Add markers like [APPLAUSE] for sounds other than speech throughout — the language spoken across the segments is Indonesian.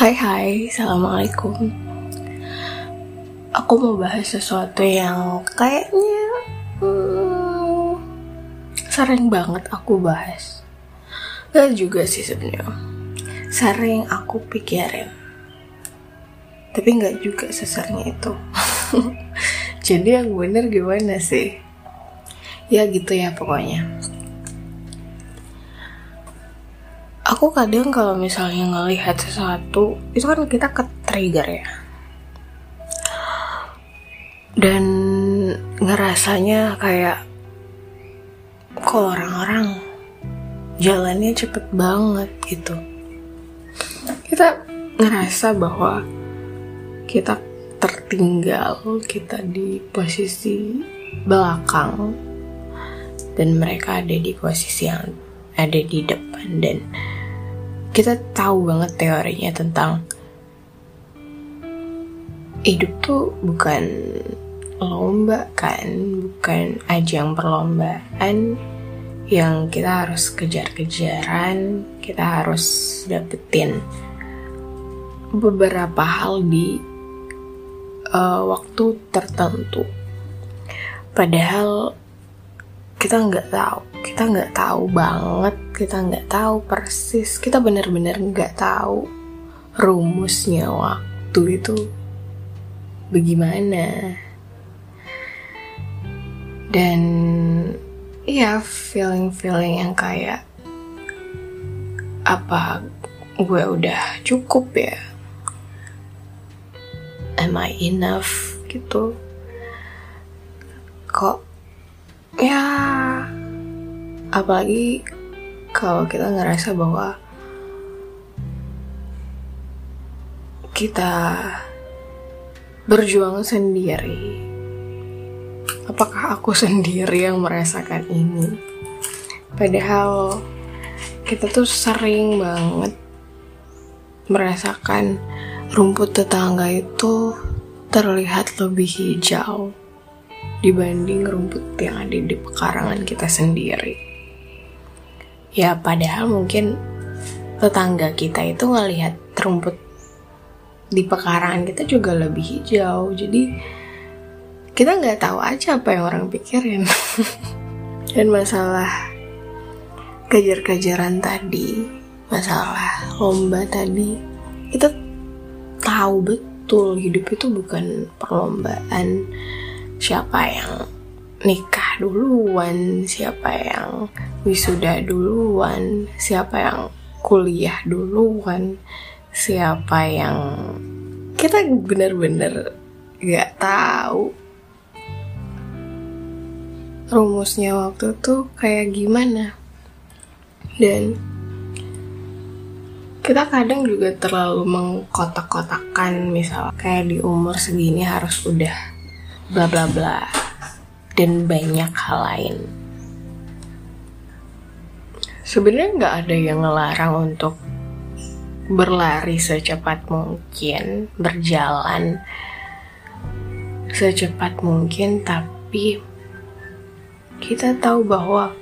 Hai hai, Assalamualaikum. Aku mau bahas sesuatu yang kayaknya hmm, Sering banget aku bahas. Gak juga sih sebenarnya. Sering aku pikirin. Tapi gak juga sesering itu. [LAUGHS] Jadi yang bener gimana sih? Ya gitu ya pokoknya aku kadang kalau misalnya ngelihat sesuatu itu kan kita ke trigger ya. Dan ngerasanya kayak kok orang-orang jalannya cepet banget gitu. Kita ngerasa bahwa kita tertinggal kita di posisi belakang dan mereka ada di posisi yang ada di depan dan kita tahu banget teorinya tentang hidup tuh bukan lomba kan, bukan ajang perlombaan yang kita harus kejar-kejaran, kita harus dapetin beberapa hal di uh, waktu tertentu. Padahal kita nggak tahu kita nggak tahu banget kita nggak tahu persis. Kita benar-benar nggak tahu rumusnya waktu itu bagaimana. Dan ya feeling-feeling yang kayak apa gue udah cukup ya? Am I enough? Gitu. Kok ya apalagi kalau kita ngerasa bahwa kita berjuang sendiri apakah aku [LAUGHS] sendiri yang merasakan ini padahal kita tuh sering banget merasakan rumput tetangga itu terlihat lebih hijau dibanding rumput yang ada di pekarangan kita sendiri. Ya padahal mungkin tetangga kita itu ngelihat rumput di pekarangan kita juga lebih hijau. Jadi kita nggak tahu aja apa yang orang pikirin. [LAUGHS] Dan masalah kejar-kejaran tadi, masalah lomba tadi, kita tahu betul hidup itu bukan perlombaan siapa yang nikah duluan, siapa yang wisuda duluan, siapa yang kuliah duluan, siapa yang kita bener-bener gak tahu rumusnya waktu tuh kayak gimana dan kita kadang juga terlalu mengkotak-kotakan misal kayak di umur segini harus udah bla bla bla dan banyak hal lain. Sebenarnya nggak ada yang ngelarang untuk berlari secepat mungkin, berjalan secepat mungkin, tapi kita tahu bahwa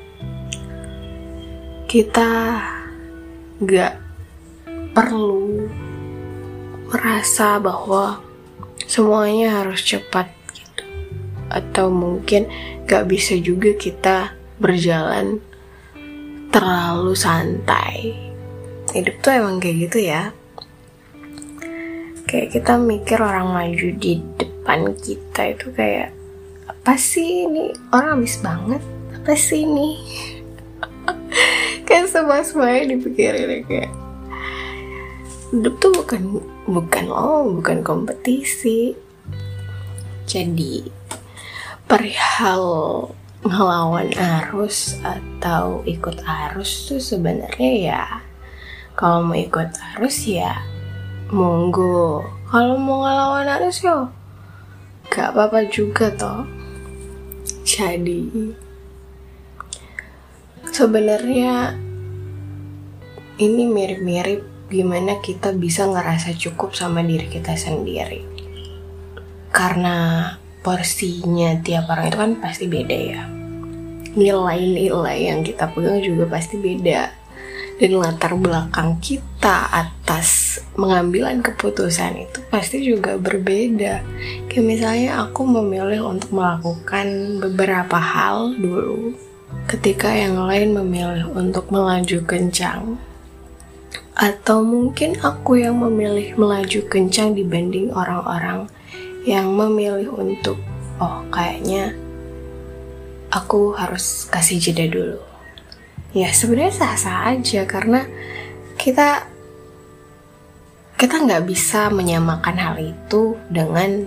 kita nggak perlu merasa bahwa semuanya harus cepat atau mungkin gak bisa juga kita berjalan terlalu santai. Hidup tuh emang kayak gitu ya. Kayak kita mikir orang maju di depan kita itu kayak apa sih ini? Orang habis banget? Apa sih ini? [LAUGHS] Kayak semua semuanya dipikirin kayak hidup tuh bukan bukan oh bukan kompetisi. Jadi perihal ngelawan arus atau ikut arus tuh sebenarnya ya kalau mau ikut arus ya monggo. Kalau mau ngelawan arus yo gak apa-apa juga toh. Jadi sebenarnya ini mirip-mirip gimana kita bisa ngerasa cukup sama diri kita sendiri. Karena porsinya tiap orang itu kan pasti beda ya nilai-nilai yang kita pegang juga pasti beda dan latar belakang kita atas mengambilan keputusan itu pasti juga berbeda. Kayak misalnya aku memilih untuk melakukan beberapa hal dulu, ketika yang lain memilih untuk melaju kencang. Atau mungkin aku yang memilih melaju kencang dibanding orang-orang yang memilih untuk, oh kayaknya aku harus kasih jeda dulu ya sebenarnya sah-sah aja karena kita kita nggak bisa menyamakan hal itu dengan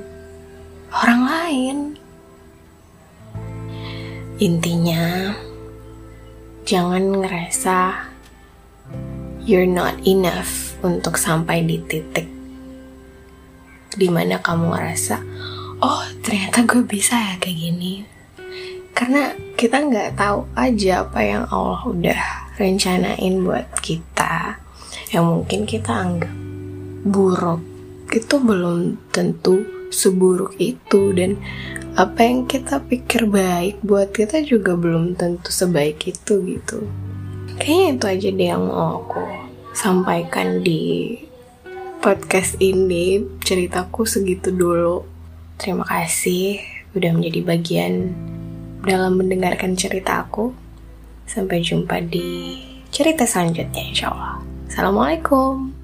orang lain. Intinya, jangan ngerasa you're not enough untuk sampai di titik di mana kamu ngerasa, oh ternyata gue bisa ya kayak gini karena kita nggak tahu aja apa yang Allah udah rencanain buat kita. Yang mungkin kita anggap buruk itu belum tentu seburuk itu. Dan apa yang kita pikir baik buat kita juga belum tentu sebaik itu gitu. Kayaknya itu aja deh yang mau aku sampaikan di podcast ini. Ceritaku segitu dulu. Terima kasih. Udah menjadi bagian dalam mendengarkan cerita aku. Sampai jumpa di cerita selanjutnya insya Allah. Assalamualaikum.